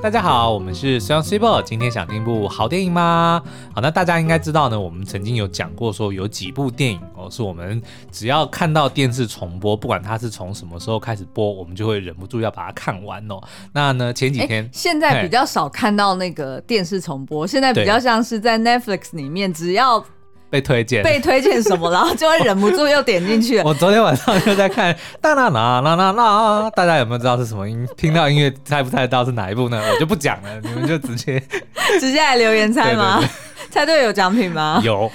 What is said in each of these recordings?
大家好，我们是 Sun Sibo，今天想听部好电影吗？好，那大家应该知道呢，我们曾经有讲过说有几部电影哦，是我们只要看到电视重播，不管它是从什么时候开始播，我们就会忍不住要把它看完哦。那呢，前几天现在比较少看到那个电视重播，现在比较像是在 Netflix 里面，只要。被推荐，被推荐什么，然后就会忍不住又点进去。我昨天晚上就在看，哒啦啦啦啦啦，大家有没有知道是什么音？听到音乐猜不猜到是哪一部呢？我就不讲了，你们就直接 直接来留言猜吗？猜对有奖品吗？有，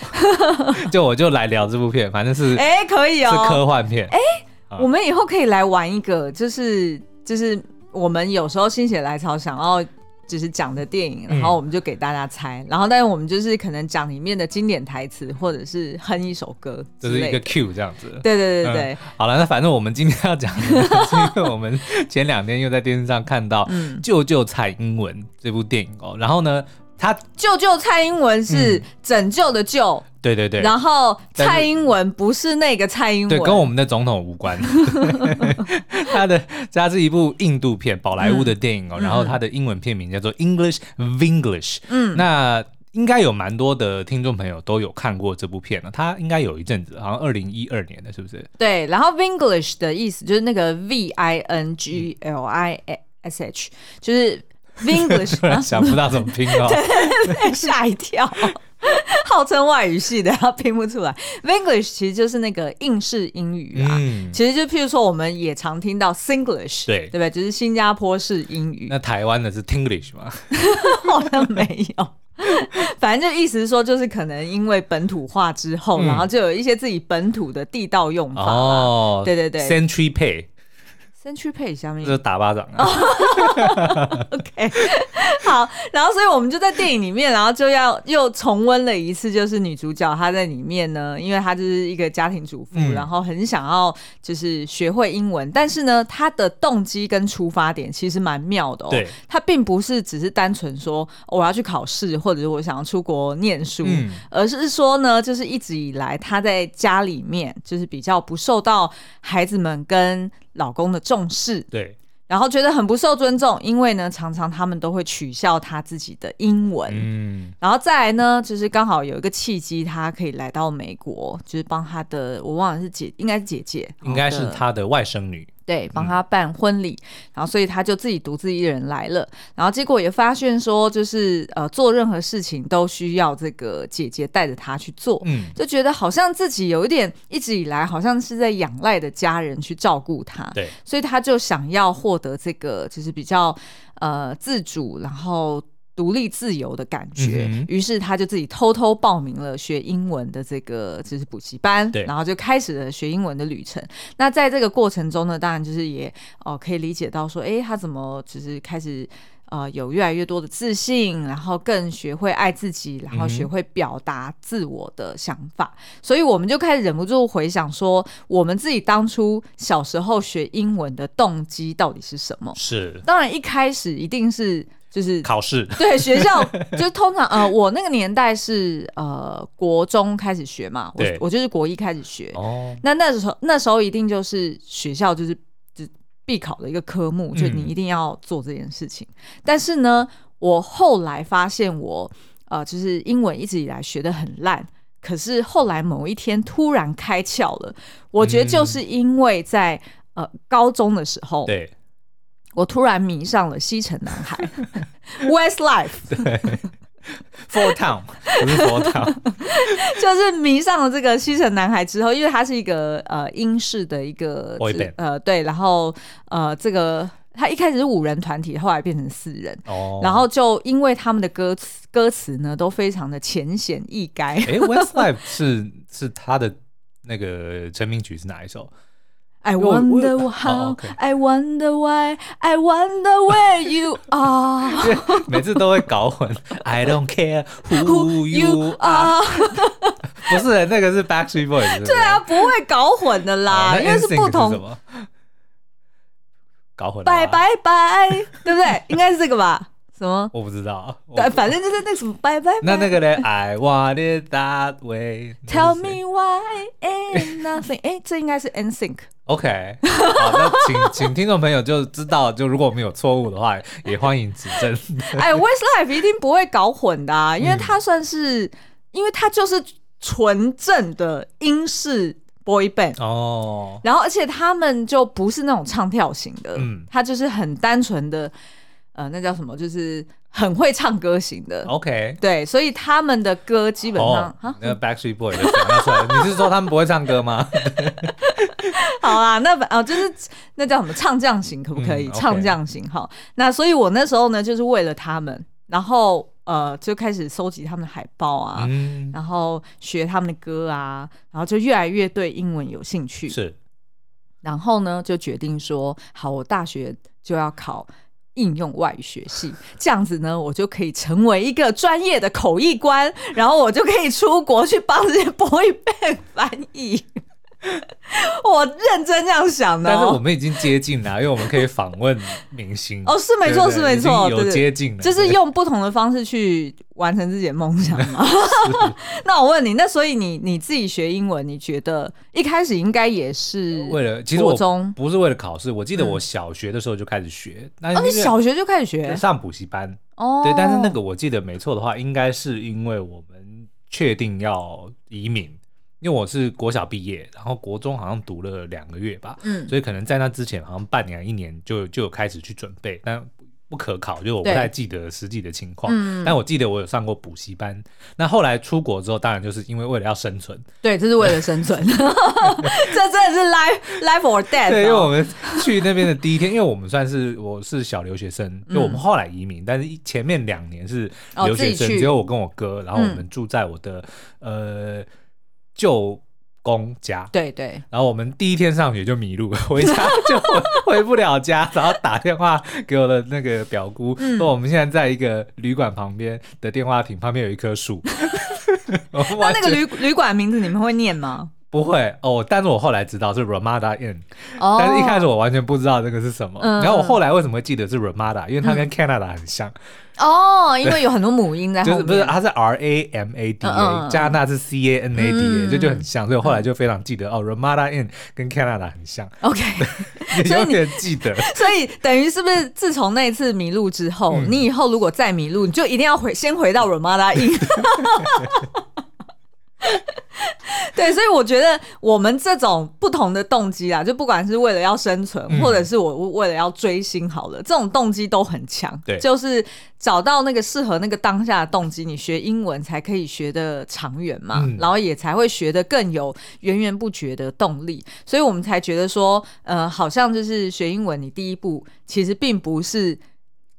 就我就来聊这部片，反正是哎、欸、可以哦，是科幻片。哎、欸，嗯、我们以后可以来玩一个，就是就是我们有时候心血来潮想要。就是讲的电影，然后我们就给大家猜，嗯、然后但是我们就是可能讲里面的经典台词，或者是哼一首歌，就是一个 Q 这样子。对对对对、嗯，好了，那反正我们今天要讲的是因为我们前两天又在电视上看到《救救蔡英文》这部电影哦，然后呢。他救救蔡英文是拯救的救，嗯、对对对。然后蔡英文不是那个蔡英文，对，跟我们的总统无关。他的这是一部印度片，宝莱坞的电影哦。嗯、然后它的英文片名叫做 English Vinglish。嗯，那应该有蛮多的听众朋友都有看过这部片了。它应该有一阵子，好像二零一二年的，是不是？对。然后 Vinglish 的意思就是那个 V I N G L I S H，就是。Vinglish 想不到怎么拼哦，吓一跳，号称外语系的，他拼不出来。Vinglish 其实就是那个英式英语啊，嗯、其实就譬如说，我们也常听到 Singlish，对对不对？就是新加坡式英语。那台湾的是 Tinglish 吗？好像没有，反正就意思是说，就是可能因为本土化之后，嗯、然后就有一些自己本土的地道用法哦，对对对，Century Pay。先去配下面，就是打巴掌啊。OK，好，然后所以我们就在电影里面，然后就要又重温了一次，就是女主角她在里面呢，因为她就是一个家庭主妇，嗯、然后很想要就是学会英文，但是呢，她的动机跟出发点其实蛮妙的哦。对，她并不是只是单纯说我要去考试，或者是我想要出国念书，嗯、而是说呢，就是一直以来她在家里面就是比较不受到孩子们跟老公的重视，对，然后觉得很不受尊重，因为呢，常常他们都会取笑他自己的英文，嗯，然后再来呢，就是刚好有一个契机，他可以来到美国，就是帮他的，我忘了是姐，应该是姐姐，应该是他的外甥女。对，帮他办婚礼，嗯、然后所以他就自己独自一人来了，然后结果也发现说，就是呃，做任何事情都需要这个姐姐带着他去做，嗯，就觉得好像自己有一点一直以来好像是在仰赖的家人去照顾他，对，所以他就想要获得这个就是比较呃自主，然后。独立自由的感觉，于、是他就自己偷偷报名了学英文的这个就是补习班，对然后就开始了学英文的旅程。那在这个过程中呢，当然就是也哦可以理解到说，哎，他怎么就是开始呃有越来越多的自信，然后更学会爱自己，然后学会表达自我的想法。嗯、所以我们就开始忍不住回想说，我们自己当初小时候学英文的动机到底是什么？是，当然一开始一定是。就是考试，对学校就通常呃，我那个年代是呃国中开始学嘛，对我我就是国一开始学哦。那那时候那时候一定就是学校就是就必考的一个科目，嗯、就你一定要做这件事情。但是呢，我后来发现我呃就是英文一直以来学的很烂，可是后来某一天突然开窍了。我觉得就是因为在、嗯、呃高中的时候，对。我突然迷上了西城男孩，Westlife，对，Four Town，不是 Four Town，就是迷上了这个西城男孩之后，因为他是一个呃英式的一个呃对，然后呃这个他一开始是五人团体，后来变成四人，哦，然后就因为他们的歌词歌词呢都非常的浅显易赅。哎、欸、，Westlife 是是他的那个成名曲是哪一首 ？I wonder how, I wonder why, I wonder where you are。每次都会搞混。I don't care who you are。不是，那个是 Backstreet Boys。对啊，不会搞混的啦，因为是不同。搞混了。拜拜拜，对不对？应该是这个吧？什么？我不知道。对，反正就是那什么拜拜。那那个呢？I want it that way。Tell me why ain't nothing。哎，这应该是 NSYNC。 OK，好，那请请听众朋友就知道，就如果我们有错误的话，也欢迎指正。哎，Westlife 一定不会搞混的，啊，因为它算是，嗯、因为它就是纯正的英式 boy band 哦，然后而且他们就不是那种唱跳型的，嗯，他就是很单纯的，呃，那叫什么，就是。很会唱歌型的，OK，对，所以他们的歌基本上，哦、那个 Backstreet Boy 的想要出来，你是说他们不会唱歌吗？好啊，那哦，就是那叫什么唱将型，可不可以？嗯 okay、唱将型，好，那所以我那时候呢，就是为了他们，然后呃，就开始收集他们的海报啊，嗯、然后学他们的歌啊，然后就越来越对英文有兴趣，是，然后呢，就决定说，好，我大学就要考。应用外语学系，这样子呢，我就可以成为一个专业的口译官，然后我就可以出国去帮这些 boy band 翻译。我认真这样想的，但是我们已经接近了，因为我们可以访问明星。哦，是没错，是没错，有接近了，就是用不同的方式去完成自己的梦想嘛。那我问你，那所以你你自己学英文，你觉得一开始应该也是为了？其实我不是为了考试，我记得我小学的时候就开始学。那你小学就开始学上补习班哦？对，但是那个我记得没错的话，应该是因为我们确定要移民。因为我是国小毕业，然后国中好像读了两个月吧，嗯，所以可能在那之前好像半年一年就就有开始去准备，但不可考，就是我不太记得实际的情况，嗯，但我记得我有上过补习班。那后来出国之后，当然就是因为为了要生存，对，这是为了生存，这真的是 life life or death。对，因为我们去那边的第一天，因为我们算是我是小留学生，就我们后来移民，但是前面两年是留学生，只有我跟我哥，然后我们住在我的呃。舅公家，对对，然后我们第一天上学就迷路，回家就回不了家，然后打电话给我的那个表姑，嗯、说我们现在在一个旅馆旁边的电话亭旁边有一棵树。那那个旅旅馆名字你们会念吗？不会哦，但是我后来知道是 Ramada Inn，哦，但是一开始我完全不知道这个是什么。嗯、然后我后来为什么会记得是 Ramada？因为它跟 Canada 很像。哦，因为有很多母音在后面。就是不是，它是 R A M A D A，嗯、加拿大是 C A N A D A，这、嗯、就很像，所以我后来就非常记得、嗯、哦，Ramada Inn 跟 Canada 很像。OK，你永远记得。所以等于是不是自从那一次迷路之后，嗯、你以后如果再迷路，你就一定要回先回到 Ramada Inn。对，所以我觉得我们这种不同的动机啊，就不管是为了要生存，嗯、或者是我为了要追星，好了，这种动机都很强。对，就是找到那个适合那个当下的动机，你学英文才可以学的长远嘛，嗯、然后也才会学的更有源源不绝的动力。所以我们才觉得说，呃，好像就是学英文，你第一步其实并不是。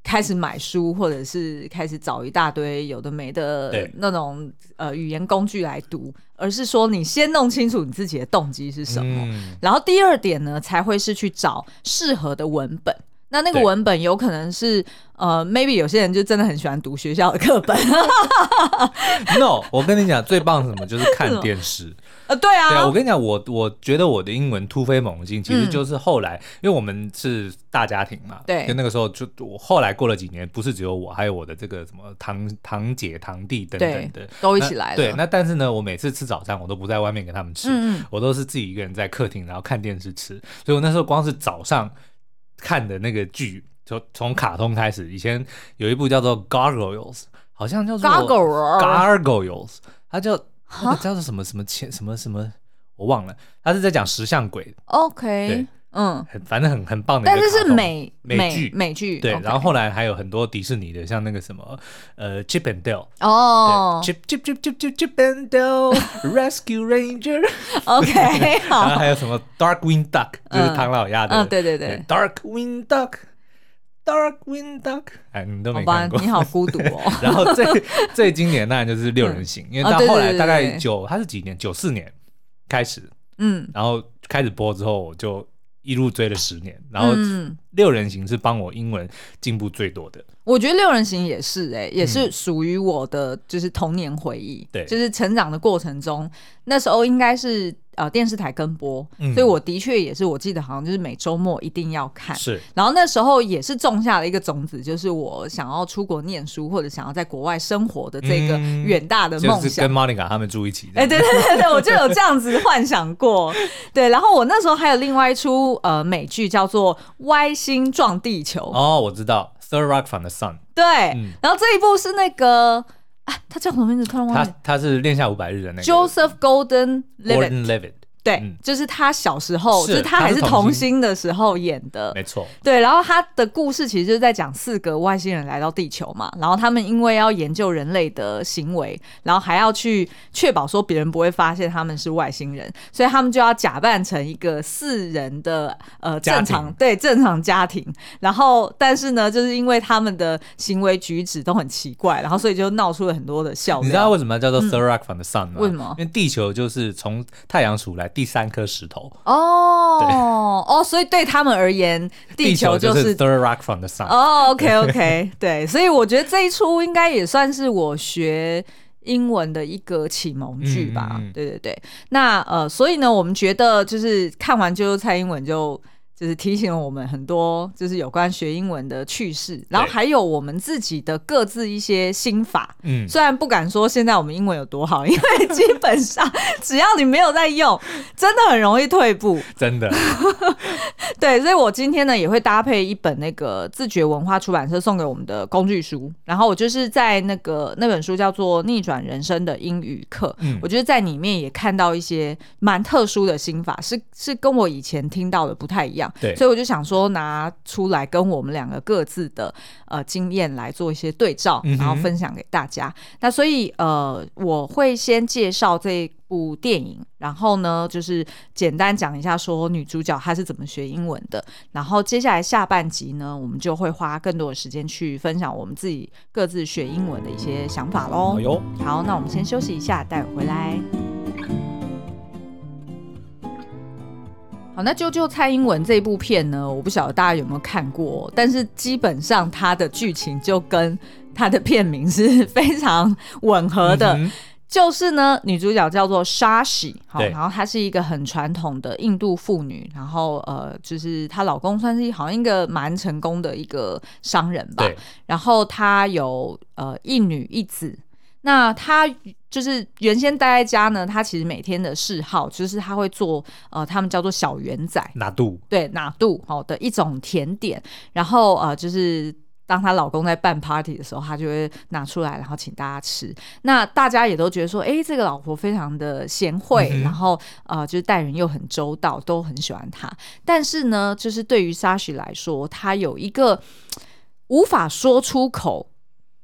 开始买书，或者是开始找一大堆有的没的那种呃语言工具来读，而是说你先弄清楚你自己的动机是什么，嗯、然后第二点呢，才会是去找适合的文本。那那个文本有可能是呃，maybe 有些人就真的很喜欢读学校的课本。No，我跟你讲，最棒是什么？就是看电视。呃，对啊，对啊，我跟你讲，我我觉得我的英文突飞猛进，其实就是后来，嗯、因为我们是大家庭嘛，对，就那个时候就我后来过了几年，不是只有我，还有我的这个什么堂堂姐、堂弟等等的，都一起来了。对，那但是呢，我每次吃早餐，我都不在外面跟他们吃，嗯、我都是自己一个人在客厅，然后看电视吃。所以我那时候光是早上看的那个剧，就从卡通开始，以前有一部叫做 Gargoyles，好像叫做 Gargoyles，它叫。那个叫做什么什么千什么什么，我忘了。他是在讲石像鬼。OK，嗯，很反正很很棒的一个。但是是美美剧美剧。对，然后后来还有很多迪士尼的，像那个什么呃 Chip and Dale。哦。Chip Chip Chip Chip Chip Chip and Dale Rescue Ranger。OK，好。然后还有什么 Darkwing Duck，就是唐老鸭的。嗯，对对对。Darkwing Duck。Darkwing Duck，哎，你都没看过，你好孤独哦。然后最最经典当然就是六人行，因为到后来大概九，他是几年？九四年开始，嗯，然后开始播之后，我就一路追了十年，然后六人行是帮我英文进步最多的。我觉得六人行也是、欸，哎，也是属于我的就是童年回忆，对、嗯，就是成长的过程中，那时候应该是呃电视台跟播，嗯、所以我的确也是，我记得好像就是每周末一定要看，是。然后那时候也是种下了一个种子，就是我想要出国念书或者想要在国外生活的这个远大的梦想。嗯就是、跟 Monica 他们住一起，哎、欸，对对对对，我就有这样子幻想过。对，然后我那时候还有另外一出呃美剧叫做《歪星撞地球》。哦，我知道。Third Rock from the Sun，对，嗯、然后这一部是那个啊，他叫什么名字？突然忘记。他他是恋下五百日的那个 Joseph Gordon-Levitt。对，嗯、就是他小时候，是就是他还是童星的时候演的，没错。对，然后他的故事其实就是在讲四个外星人来到地球嘛，然后他们因为要研究人类的行为，然后还要去确保说别人不会发现他们是外星人，所以他们就要假扮成一个四人的呃正常对正常家庭，然后但是呢，就是因为他们的行为举止都很奇怪，然后所以就闹出了很多的笑料。你知道为什么叫做 Third Rock from the Sun 吗？为什么？因为地球就是从太阳出来。第三颗石头哦，对哦，所以对他们而言，地球就是 third rock from the sun。哦，OK OK，对，所以我觉得这一出应该也算是我学英文的一个启蒙剧吧。嗯嗯嗯对对对，那呃，所以呢，我们觉得就是看完就蔡英文就。就是提醒了我们很多，就是有关学英文的趣事，然后还有我们自己的各自一些心法。嗯，虽然不敢说现在我们英文有多好，因为 基本上只要你没有在用，真的很容易退步。真的。对，所以我今天呢也会搭配一本那个自觉文化出版社送给我们的工具书，然后我就是在那个那本书叫做《逆转人生的英语课》，嗯，我觉得在里面也看到一些蛮特殊的心法，是是跟我以前听到的不太一样。对，所以我就想说拿出来跟我们两个各自的呃经验来做一些对照，然后分享给大家。嗯、那所以呃，我会先介绍这部电影，然后呢就是简单讲一下说女主角她是怎么学英文的。然后接下来下半集呢，我们就会花更多的时间去分享我们自己各自学英文的一些想法喽。哎、好，那我们先休息一下，待会回来。好，那就就蔡英文这部片呢，我不晓得大家有没有看过，但是基本上它的剧情就跟它的片名是 非常吻合的，嗯、就是呢，女主角叫做沙喜，好，然后她是一个很传统的印度妇女，然后呃，就是她老公算是好像一个蛮成功的一个商人吧，对。然后她有呃一女一子。那他就是原先待在家呢，他其实每天的嗜好就是他会做呃，他们叫做小圆仔，拿度对拿度好的一种甜点，然后呃，就是当她老公在办 party 的时候，她就会拿出来，然后请大家吃。那大家也都觉得说，哎、欸，这个老婆非常的贤惠，嗯、然后呃，就是待人又很周到，都很喜欢她。但是呢，就是对于 Sashi 来说，她有一个无法说出口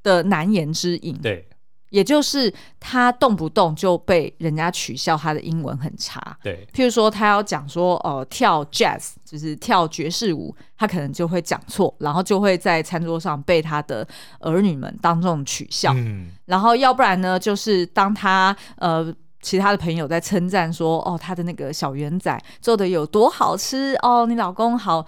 的难言之隐。对。也就是他动不动就被人家取笑他的英文很差，对。譬如说他要讲说，呃，跳 jazz 就是跳爵士舞，他可能就会讲错，然后就会在餐桌上被他的儿女们当众取笑。嗯。然后要不然呢，就是当他呃其他的朋友在称赞说，哦，他的那个小圆仔做的有多好吃哦，你老公好。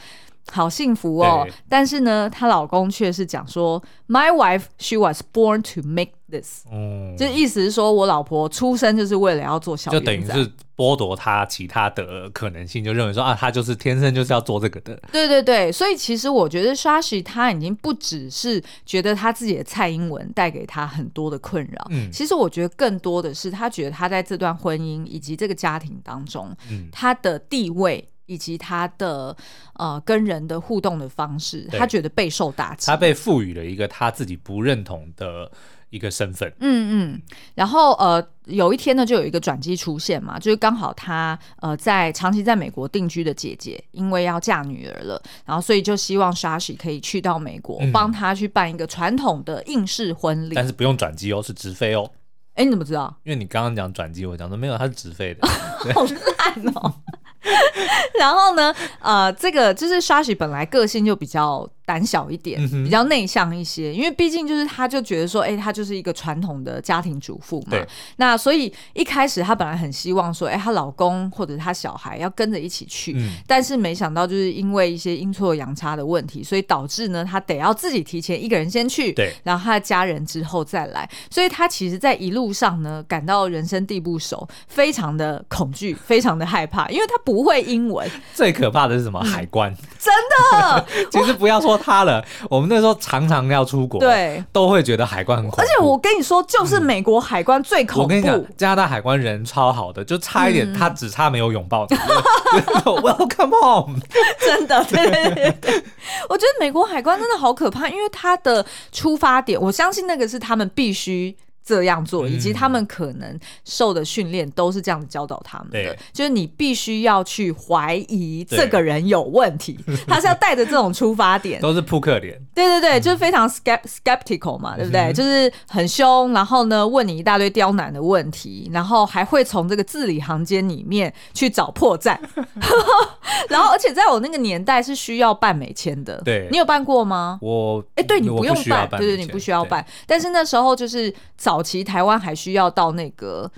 好幸福哦，但是呢，她老公却是讲说，My wife, she was born to make this，嗯，就意思是说我老婆出生就是为了要做小就等于是剥夺她其他的可能性，就认为说啊，她就是天生就是要做这个的。对对对，所以其实我觉得 Shashi 她已经不只是觉得她自己的蔡英文带给她很多的困扰，嗯，其实我觉得更多的是她觉得她在这段婚姻以及这个家庭当中，嗯，她的地位。以及他的呃跟人的互动的方式，对。他觉得备受打击，他被赋予了一个他自己不认同的一个身份。嗯嗯，然后呃有一天呢，就有一个转机出现嘛，就是刚好他呃在长期在美国定居的姐姐，因为要嫁女儿了，然后所以就希望莎西可以去到美国，嗯、帮他去办一个传统的应式婚礼，但是不用转机哦，是直飞哦。哎，你怎么知道？因为你刚刚讲转机，我讲说没有，他是直飞的，好烂哦。然后呢，呃，这个就是莎西本来个性就比较胆小一点，比较内向一些，因为毕竟就是她就觉得说，哎，她就是一个传统的家庭主妇嘛。对。那所以一开始她本来很希望说，哎，她老公或者她小孩要跟着一起去，嗯，但是没想到就是因为一些阴错阳差的问题，所以导致呢，她得要自己提前一个人先去，对，然后她的家人之后再来。所以她其实，在一路上呢，感到人生地不熟，非常的恐惧，非常的害怕，因为她不会英文。最可怕的是什么？海关。嗯，真的。其实不要说他了，我们那时候常常要出国，对，都会觉得海关很恐怖。而且我跟你说，就是美国海关最恐怖。嗯、我跟你讲，加拿大海关人超好的，就差一点，他只差没有拥抱你。Welcome home，真的，对对对对。我觉得美国海关真的好可怕，因为他的出发点，我相信那个是他们必须。这样做，以及他们可能受的训练都是这样子教导他们的，就是你必须要去怀疑这个人有问题，他是要带着这种出发点，都是扑克脸，对对对，就是非常 skeptical 嘛，对不对？就是很凶，然后呢，问你一大堆刁难的问题，然后还会从这个字里行间里面去找破绽，然后而且在我那个年代是需要办美签的，对，你有办过吗？我哎，对你不用办，对对，你不需要办，但是那时候就是找。早期台湾还需要到那个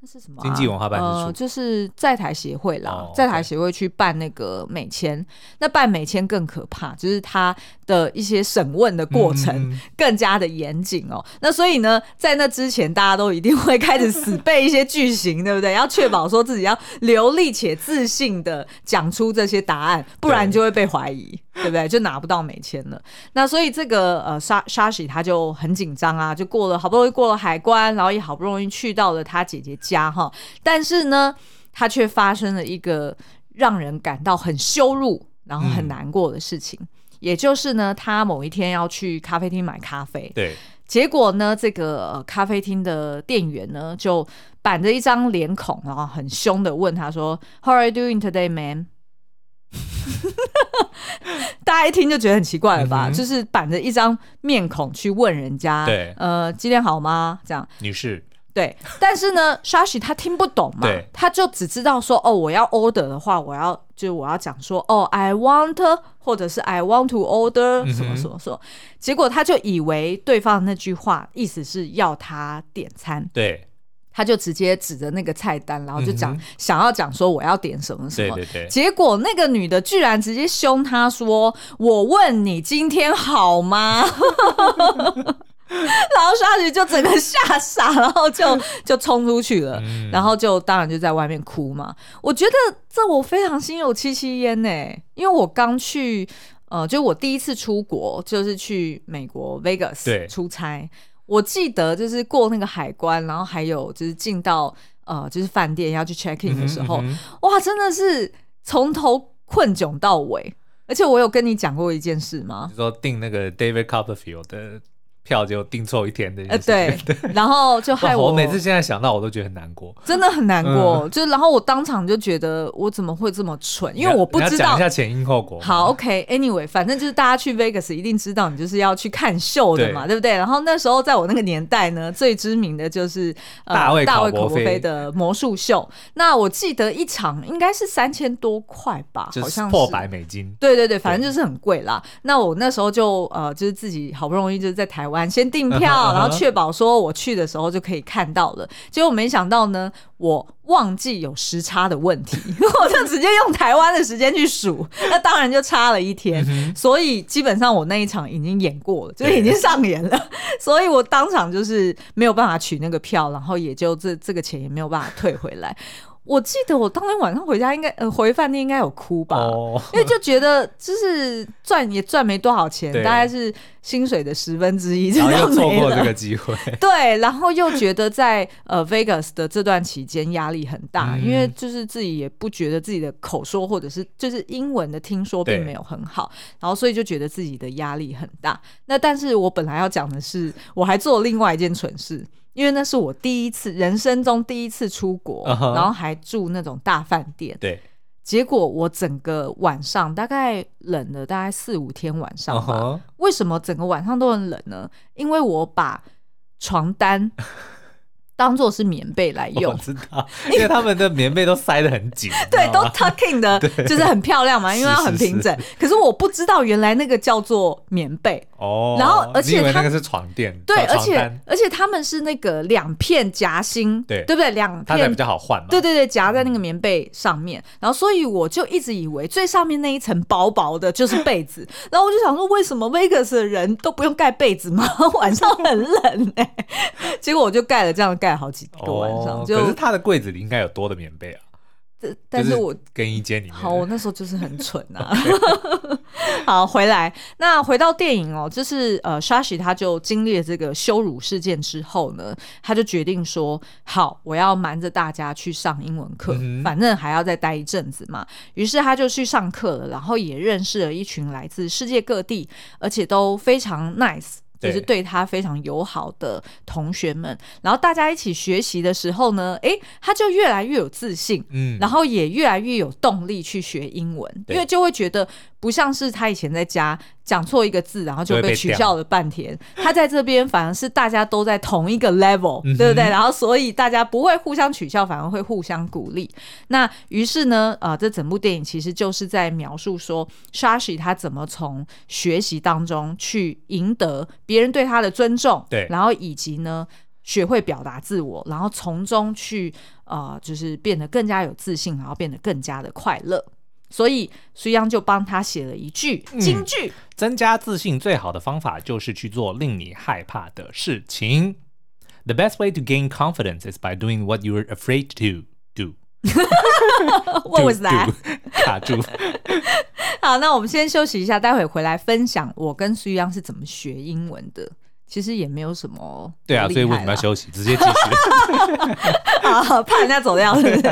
那是什么、啊、经济文化办事处、呃，就是在台协会啦，oh. 在台协会去办那个美签。那办美签更可怕，就是他的一些审问的过程更加的严谨哦。那所以呢，在那之前，大家都一定会开始死背一些句型，对不对？要确保说自己要流利且自信的讲出这些答案，不然就会被怀疑。对不对？就拿不到美签了。那所以这个呃沙沙喜他就很紧张啊，就过了好不容易过了海关，然后也好不容易去到了他姐姐家哈。但是呢，他却发生了一个让人感到很羞辱，然后很难过的事情。嗯、也就是呢，他某一天要去咖啡厅买咖啡，对，结果呢，这个、呃、咖啡厅的店员呢就板着一张脸孔，然后很凶的问他说：“How are you doing today, man？” 大家一听就觉得很奇怪了吧？嗯、就是板着一张面孔去问人家，对，呃，今天好吗？这样，女士，对。但是呢，Shashi 他听不懂嘛，对，他就只知道说，哦，我要 order 的话，我要就我要讲说，哦，I want，或者是 I want to order 什么什么什么。结果他就以为对方那句话意思是要他点餐，对。他就直接指着那个菜单，然后就讲、嗯、想要讲说我要点什么什么，对对对，结果那个女的居然直接凶他说：“我问你今天好吗？” 然后沙子就整个吓傻，然后就就冲出去了，嗯、然后就当然就在外面哭嘛。我觉得这我非常心有戚戚焉呢，因为我刚去呃，就我第一次出国就是去美国 Vegas 出差。我记得就是过那个海关，然后还有就是进到呃就是饭店要去 check in 的时候，嗯嗯、哇，真的是从头困窘到尾。而且我有跟你讲过一件事吗？你说订那个 David Copperfield 的。票就订错一天的，呃，对，然后就害我，我每次现在想到我都觉得很难过，真的很难过。嗯、就然后我当场就觉得我怎么会这么蠢？因为我不知道。讲一下前因后果。好，OK，Anyway，、okay, 反正就是大家去 Vegas 一定知道，你就是要去看秀的嘛，对，对不对？然后那时候在我那个年代呢，最知名的就是呃大卫考伯菲的魔术秀。那我记得一场应该是三千多块吧，好像是破百美金。对对对，反正就是很贵啦。那我那时候就呃，就是自己好不容易就是在台湾。先订票，然后确保说我去的时候就可以看到了。结果没想到呢，我忘记有时差的问题，我就直接用台湾的时间去数，那当然就差了一天。所以基本上我那一场已经演过了，就是已经上演了。所以我当场就是没有办法取那个票，然后也就这这个钱也没有办法退回来。我记得我当天晚上回家应该呃回饭店应该有哭吧，oh. 因为就觉得就是赚也赚没多少钱，大概是薪水的十分之一，然后又错过这个机会。对，然后又觉得在呃 Vegas 的这段期间压力很大，嗯、因为就是自己也不觉得自己的口说或者是就是英文的听说并没有很好，然后所以就觉得自己的压力很大。那但是我本来要讲的是，我还做了另外一件蠢事。因为那是我第一次人生中第一次出国，uh huh. 然后还住那种大饭店。对，结果我整个晚上大概冷了大概四五天晚上吧。Uh huh. 为什么整个晚上都很冷呢？因为我把床单当做是棉被来用，我知道，因为他们的棉被都塞得很紧，对，都 tucking 的，就是很漂亮嘛，因为它很平整。可是我不知道原来那个叫做棉被哦，然后而且它那个是床垫，对，而且而且他们是那个两片夹心，对，对不对？两片比较好换嘛，对对对，夹在那个棉被上面，然后所以我就一直以为最上面那一层薄薄的就是被子，然后我就想说，为什么 Vegas 的人都不用盖被子吗？晚上很冷哎，结果我就盖了这样。盖好几个晚上，哦、就可是他的柜子里应该有多的棉被啊。但是我更衣间里面，好，我那时候就是很蠢啊。好，回来，那回到电影哦，就是呃，Shashi 他就经历了这个羞辱事件之后呢，他就决定说，好，我要瞒着大家去上英文课，嗯、反正还要再待一阵子嘛。于是他就去上课了，然后也认识了一群来自世界各地，而且都非常 nice。就是对他非常友好的同学们，然后大家一起学习的时候呢，诶，他就越来越有自信，嗯，然后也越来越有动力去学英文，因为就会觉得。不像是他以前在家讲错一个字，然后就被取笑了半天。他在这边反而是大家都在同一个 level，对不对？然后所以大家不会互相取笑，反而会互相鼓励。那于是呢，呃，这整部电影其实就是在描述说，Shashi 他怎么从学习当中去赢得别人对他的尊重，对，然后以及呢，学会表达自我，然后从中去呃，就是变得更加有自信，然后变得更加的快乐。所以苏央就帮他写了一句金句：增加自信最好的方法就是去做令你害怕的事情。The best way to gain confidence is by doing what you're afraid to do. What was that？卡住。好，那我们先休息一下，待会回来分享我跟苏央是怎么学英文的。其实也没有什么，对啊，所以为什么要休息？直接继续。好，怕人家走掉，是不是？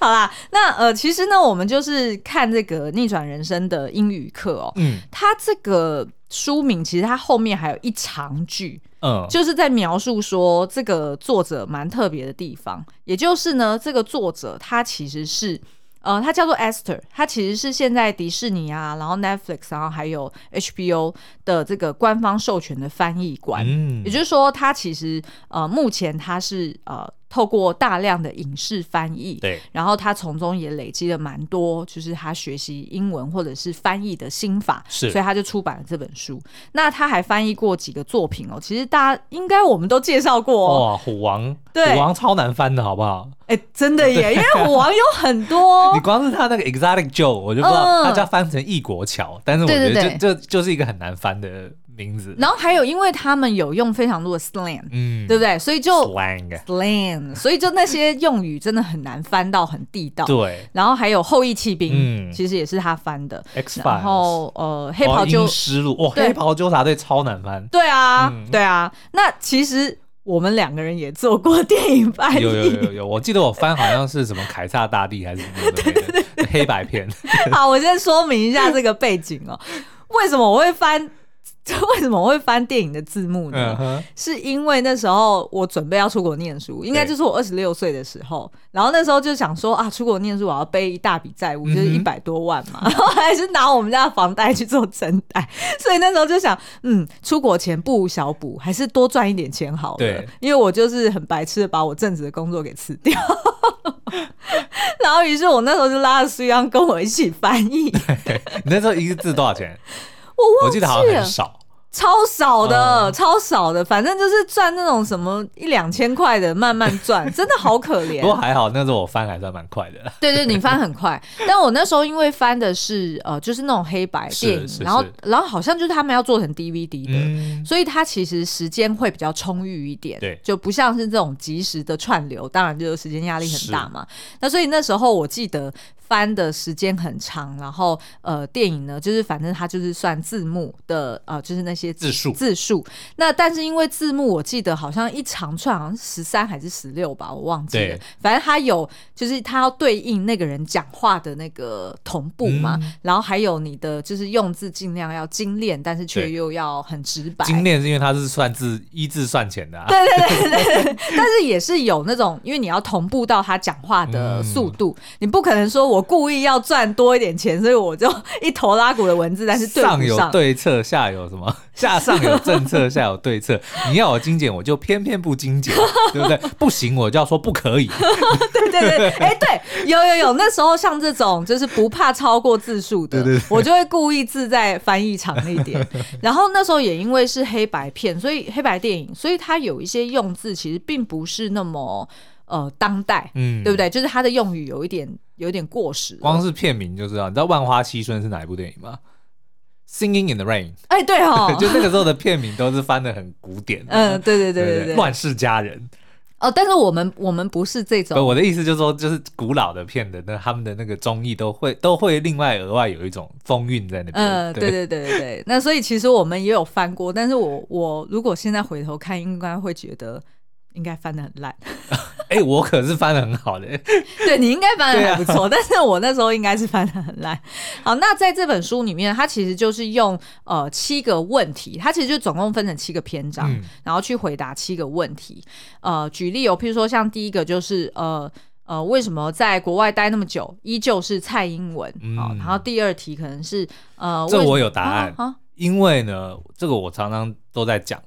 好啦，那呃，其实呢，我们就是看这个逆转人生的英语课哦。嗯，它这个书名其实它后面还有一长句，嗯，就是在描述说这个作者蛮特别的地方，也就是呢，这个作者他其实是。呃，它叫做 Esther，它其实是现在迪士尼啊，然后 Netflix，然后还有 HBO 的这个官方授权的翻译官，嗯，也就是说，它其实呃，目前它是呃。透过大量的影视翻译，对，然后他从中也累积了蛮多，就是他学习英文或者是翻译的心法，是，所以他就出版了这本书。那他还翻译过几个作品哦，其实大家应该我们都介绍过哦。哇，虎王，对，虎王超难翻的，好不好？哎，真的耶，因为虎王有很多，你光是他那个 Exotic Joe，我就不知道他家翻成异国桥，但是我觉得这这就是一个很难翻的。名字，然后还有，因为他们有用非常多的 slang，嗯，对不对？所以就 slang slang，所以就那些用语真的很难翻到很地道。对，然后还有后羿弃兵，嗯，其实也是他翻的。然后呃，黑袍纠失路，哇，黑袍纠察队超难翻。对啊，对啊。那其实我们两个人也做过电影翻译，有有有有，我记得我翻好像是什么凯撒大帝还是什么的 黑白片。好，我先说明一下这个背景哦，为什么我会翻？为什么我会翻电影的字幕呢？Uh huh. 是因为那时候我准备要出国念书，应该就是我二十六岁的时候。然后那时候就想说啊，出国念书我要背一大笔债务，就是一百多万嘛，嗯、然后还是拿我们家的房贷去做增贷。所以那时候就想，嗯，出国前不无小补，还是多赚一点钱好了。对，因为我就是很白痴的把我正职的工作给辞掉。然后于是我那时候就拉着苏央跟我一起翻译。你那时候一个字多少钱？我，我记得好像很少。超少的，嗯、超少的，反正就是赚那种什么一两千块的，慢慢赚，真的好可怜。不过还好，那时候我翻还算蛮快的。对对，你翻很快，但我那时候因为翻的是呃，就是那种黑白电影，然后然后好像就是他们要做成 DVD 的，嗯、所以它其实时间会比较充裕一点，对，就不像是这种即时的串流，当然就是时间压力很大嘛。那所以那时候我记得。翻的时间很长，然后呃，电影呢，就是反正它就是算字幕的呃，就是那些字，数字数。那但是因为字幕，我记得好像一长串好像十三还是十六吧，我忘记了。对反正它有就是它要对应那个人讲话的那个同步嘛，嗯、然后还有你的就是用字尽量要精炼，但是却又要很直白。精炼是因为它是算字一字算钱的、啊。对对对对，对但是也是有那种，因为你要同步到他讲话的速度，嗯、你不可能说我。我故意要赚多一点钱，所以我就一头拉鼓的文字，但是对上有对策，下有什么？下上有政策，下有对策。你要我精简，我就偏偏不精简，对不对？不行，我就要说不可以。对对对，哎、欸，对，有有有，那时候像这种就是不怕超过字数的，对对对，我就会故意字在翻译长一点。然后那时候也因为是黑白片，所以黑白电影，所以它有一些用字其实并不是那么呃当代，嗯，对不对？就是它的用语有一点有一点过时。光是片名就知道，你知道《万花七春》是哪一部电影吗？Singing in the Rain，哎、欸，对哦，就那个时候的片名都是翻的很古典，嗯，对对对对对，乱世佳人。哦，但是我们我们不是这种，我的意思就是说，就是古老的片的那他们的那个综艺都会都会另外额外有一种风韵在那边。嗯，对对对对对。那所以其实我们也有翻过，但是我我如果现在回头看，应该会觉得。应该翻的很烂，哎、欸，我可是翻的很好的，对，你应该翻的还不错，啊、但是我那时候应该是翻的很烂。好，那在这本书里面，它其实就是用呃七个问题，它其实就总共分成七个篇章，嗯、然后去回答七个问题。呃，举例有，譬如说像第一个就是呃呃，为什么在国外待那么久，依旧是蔡英文？嗯、然后第二题可能是呃，这我有答案，啊啊、因为呢，这个我常常都在讲。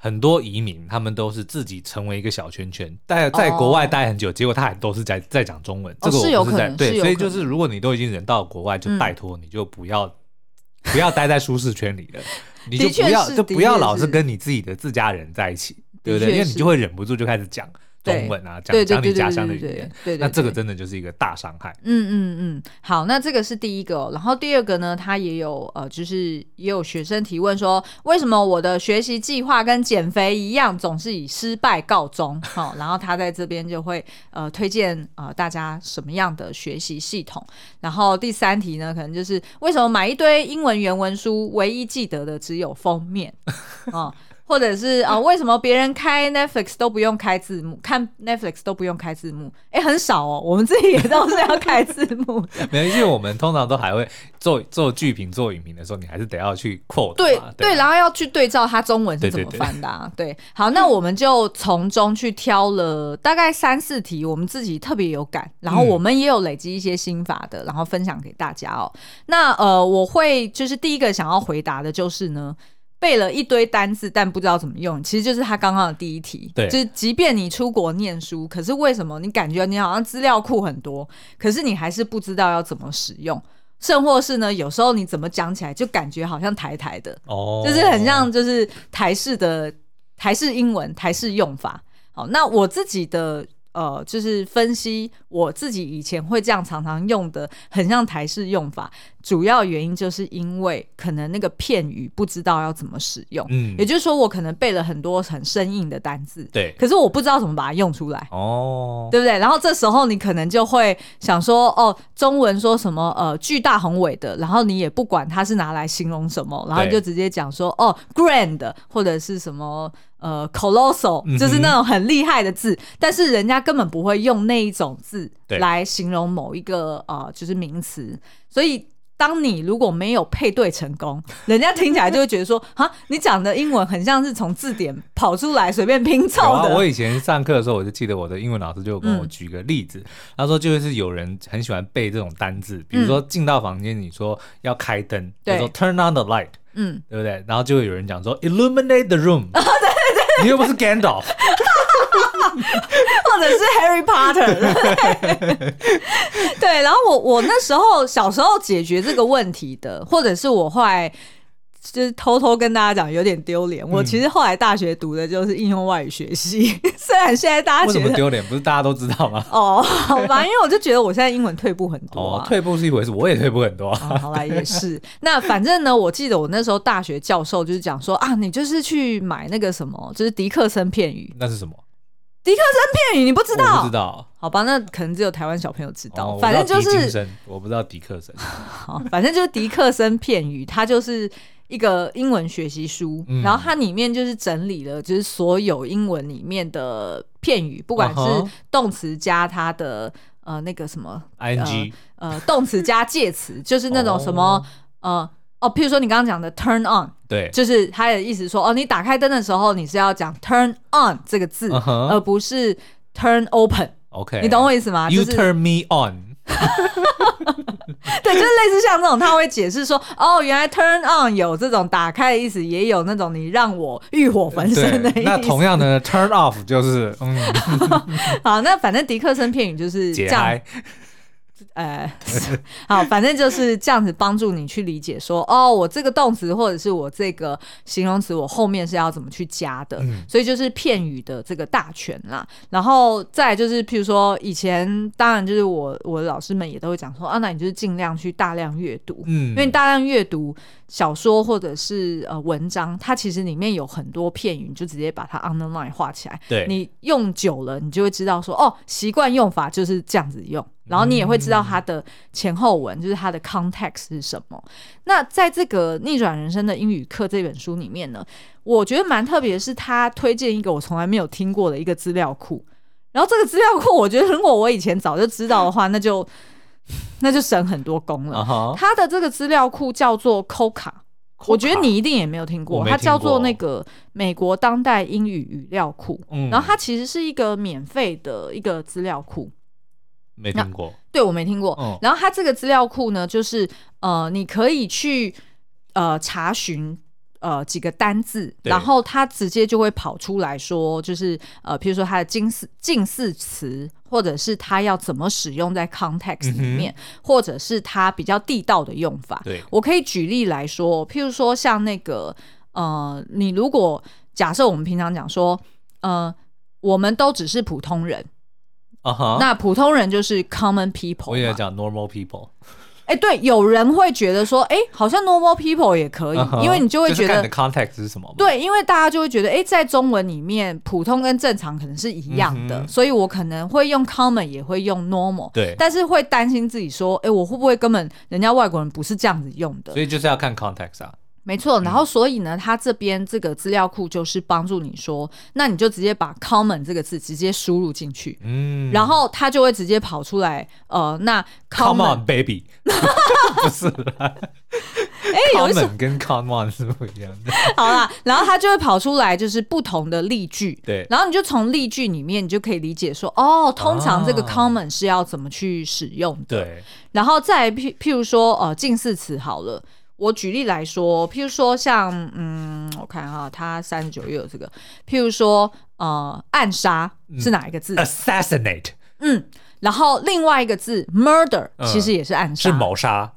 很多移民，他们都是自己成为一个小圈圈，待在国外待很久，哦、结果他还都是在在讲中文。这个我不是在、对，所以就是如果你都已经人到国外，就拜托你就不要、嗯、不要待在舒适圈里了，你就不要就不要老是跟你自己的自家人在一起，对不对？因为你就会忍不住就开始讲。中文啊，讲讲你家乡的语言，那这个真的就是一个大伤害。嗯嗯嗯，好，那这个是第一个哦，然后第二个呢，他也有呃，就是也有学生提问说，为什么我的学习计划跟减肥一样，总是以失败告终？好，然后他在这边就会呃推荐呃大家什么样的学习系统。然后第三题呢，可能就是为什么买一堆英文原文书，唯一记得的只有封面啊？或者是啊、呃，为什么别人开 Netflix 都不用开字幕，看 Netflix 都不用开字幕？哎、欸，很少哦，我们自己也都是要开字幕的。没有，因为我们通常都还会做做剧评、做影评的时候，你还是得要去 quote。对对，对，然后要去对照它中文是怎么翻的、啊。对，好，那我们就从中去挑了大概三四题，我们自己特别有感，然后我们也有累积一些心法的，然后分享给大家哦。那呃，我会就是第一个想要回答的就是呢。背了一堆单字，但不知道怎么用，其实就是他刚刚的第一题。对，就是即便你出国念书，可是为什么你感觉你好像资料库很多，可是你还是不知道要怎么使用？甚或是呢，有时候你怎么讲起来就感觉好像台台的哦，就是很像就是台式的台式英文、台式用法。好，那我自己的。呃，就是分析我自己以前会这样常常用的，很像台式用法，主要原因就是因为可能那个片语不知道要怎么使用，嗯，也就是说我可能背了很多很生硬的单字，对，可是我不知道怎么把它用出来，哦，对不对？然后这时候你可能就会想说，哦，中文说什么呃巨大宏伟的，然后你也不管它是拿来形容什么，然后你就直接讲说哦 grand 或者是什么。呃，colossal 就是那种很厉害的字，嗯、但是人家根本不会用那一种字来形容某一个呃，就是名词。所以，当你如果没有配对成功，人家听起来就会觉得说，啊，你讲的英文很像是从字典跑出来随便拼凑的。我以前上课的时候，我就记得我的英文老师就跟我举个例子，嗯、他说就是有人很喜欢背这种单字，比如说进到房间，你说要开灯，就、嗯、说 turn on the light，嗯，对不对？然后就会有人讲说 illuminate the room。你又不是 Gandalf，或 者是 Harry Potter，对。然后我我那时候小时候解决这个问题的，或者是我后来。就是偷偷跟大家讲，有点丢脸。嗯、我其实后来大学读的就是应用外语学系，虽然现在大家觉得丢脸，不是大家都知道吗？哦，好吧，因为我就觉得我现在英文退步很多、啊哦。退步是一回事，我也退步很多、啊哦。好啦，也是。那反正呢，我记得我那时候大学教授就是讲说啊，你就是去买那个什么，就是迪克森片语。那是什么？迪克森片语你不知道？不知道。好吧，那可能只有台湾小朋友知道。哦、反正就是我不知道迪克森。好，反正就是迪克森片语，它就是。一个英文学习书，嗯、然后它里面就是整理了，就是所有英文里面的片语，不管是动词加它的呃那个什么 ing，呃动词加介词，就是那种什么、哦、呃哦，譬如说你刚刚讲的 turn on，对，就是他的意思说哦，你打开灯的时候你是要讲 turn on 这个字，嗯、而不是 turn open。OK，你懂我意思吗？You turn me on。对，就是类似像这种，他会解释说，哦，原来 turn on 有这种打开的意思，也有那种你让我欲火焚身的意思。那同样的 turn off 就是，嗯，好，那反正迪克森片语就是这样。呃，好，反正就是这样子帮助你去理解说，哦，我这个动词或者是我这个形容词，我后面是要怎么去加的。嗯、所以就是片语的这个大全啦。然后再就是，譬如说以前，当然就是我我的老师们也都会讲说，啊，那你就是尽量去大量阅读，嗯，因为你大量阅读小说或者是呃文章，它其实里面有很多片语，你就直接把它 underline 画起来。对，你用久了，你就会知道说，哦，习惯用法就是这样子用。然后你也会知道它的前后文，嗯、就是它的 context 是什么。那在这个逆转人生的英语课这本书里面呢，我觉得蛮特别的是，他推荐一个我从来没有听过的一个资料库。然后这个资料库，我觉得如果我以前早就知道的话，那就 那就省很多工了。它、uh huh. 的这个资料库叫做 COCA，我觉得你一定也没有听过。它叫做那个美国当代英语语料库。嗯、然后它其实是一个免费的一个资料库。没听过，对，我没听过。嗯、然后它这个资料库呢，就是呃，你可以去呃查询呃几个单字，然后它直接就会跑出来说，就是呃，譬如说它的近似近似词，或者是它要怎么使用在 context 里面，嗯、或者是它比较地道的用法。对，我可以举例来说，譬如说像那个呃，你如果假设我们平常讲说，呃，我们都只是普通人。Uh huh. 那普通人就是 common people。我也讲 normal people。哎，对，有人会觉得说，哎，好像 normal people 也可以，uh huh. 因为你就会觉得 context 是什么？对，因为大家就会觉得，哎，在中文里面，普通跟正常可能是一样的，嗯、所以我可能会用 common，也会用 normal。对，但是会担心自己说，哎，我会不会根本人家外国人不是这样子用的？所以就是要看 context 啊。没错，然后所以呢，他这边这个资料库就是帮助你说，那你就直接把 common 这个字直接输入进去，嗯，然后他就会直接跑出来，呃，那 come on baby，不是啦，哎，有一种跟 come on 是不一样的。好啦，然后他就会跑出来，就是不同的例句，对，然后你就从例句里面，你就可以理解说，哦，通常这个 common 是要怎么去使用的，对，然后再譬譬如说，呃，近似词好了。我举例来说，譬如说像，嗯，我看哈，他三十九页有这个，譬如说，呃，暗杀是哪一个字？嗯，assassinate。嗯，然后另外一个字 murder 其实也是暗杀，嗯，是谋杀。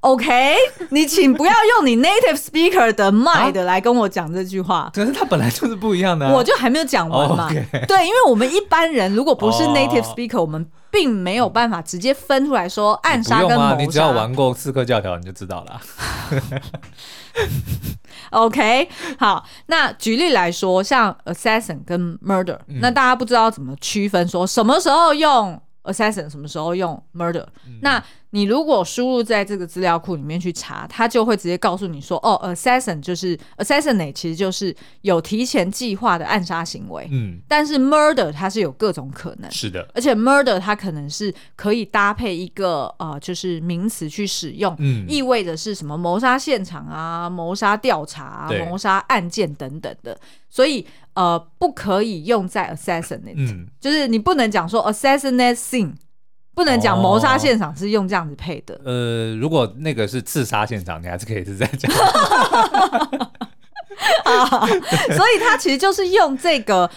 OK，你请不要用你 native speaker 的 mind 来跟我讲这句话。啊、可是它本来就是不一样的，啊。我就还没有讲完嘛。Oh. 对，因为我们一般人如果不是 native speaker，、oh. 我们并没有办法直接分出来说暗杀跟谋杀。啊、你只要玩过《刺客教条》，你就知道了。OK，好，那举例来说，像 assassin 跟 murder，、嗯、那大家不知道怎么区分，说什么时候用 assassin，什么时候用 murder，、嗯、那。你如果输入在这个资料库里面去查，它就会直接告诉你说，哦，assassin 就是 assassinate，其实就是有提前计划的暗杀行为。嗯，但是 murder 它是有各种可能。是的，而且 murder 它可能是可以搭配一个呃，就是名词去使用，嗯，意味着是什么谋杀现场啊、谋杀调查谋杀案件等等的，所以呃，不可以用在 assassinate，嗯，就是你不能讲说 assassinate scene。不能讲谋杀现场是用这样子配的。哦。呃，如果那个是刺杀现场，你还是可以是这样讲。啊，所以他其实就是用这个。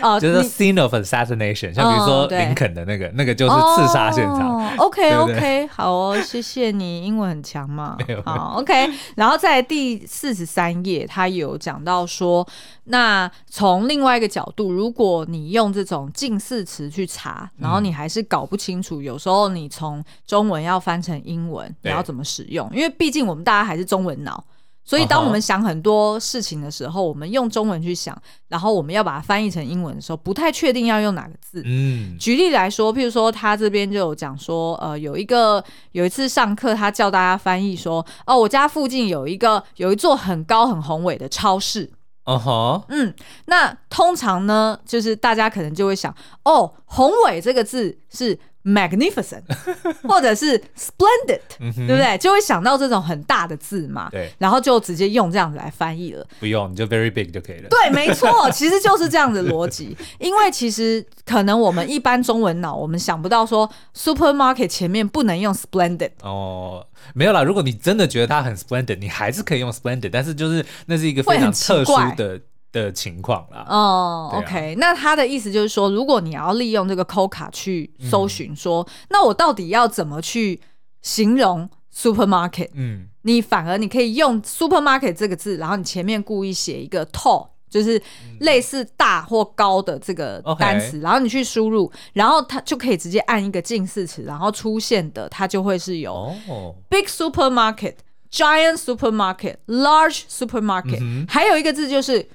呃，就是 scene of assassination，像比如说林肯的那个，那个就是刺杀现场。OK OK，好哦，谢谢你，英文很强嘛。好 OK，然后在第四十三页，他有讲到说，那从另外一个角度，如果你用这种近似词去查，然后你还是搞不清楚，有时候你从中文要翻成英文，你要怎么使用？因为毕竟我们大家还是中文脑。所以，当我们想很多事情的时候，我们用中文去想，然后我们要把它翻译成英文的时候，不太确定要用哪个字。嗯，举例来说，譬如说，他这边就有讲说，呃，有一个有一次上课，他叫大家翻译说，哦，我家附近有一个有一座很高很宏伟的超市。哦哈，嗯，那通常呢，就是大家可能就会想，哦，宏伟这个字是 magnificent，或者是 splendid，、嗯、对不对？就会想到这种很大的字嘛。对，然后就直接用这样子来翻译了。不用，你就 very big 就可以了。对，没错，其实就是这样子逻辑。因为其实可能我们一般中文脑，我们想不到说 supermarket 前面不能用 splendid。哦，没有啦。如果你真的觉得它很 splendid，你还是可以用 splendid，但是就是那是一个非常特殊的。的情况啦，哦、oh，OK，那他的意思就是说，如果你要利用这个 COCA 去搜寻，说、嗯，那我到底要怎么去形容 supermarket？嗯，你反而你可以用 supermarket 这个字，然后你前面故意写一个 tall，就是类似大或高的这个单词、嗯，然后你去输入，然后它就可以直接按一个近似词，然后出现的它就会是有 big supermarket、giant supermarket、large supermarket，、嗯、还有一个字就是。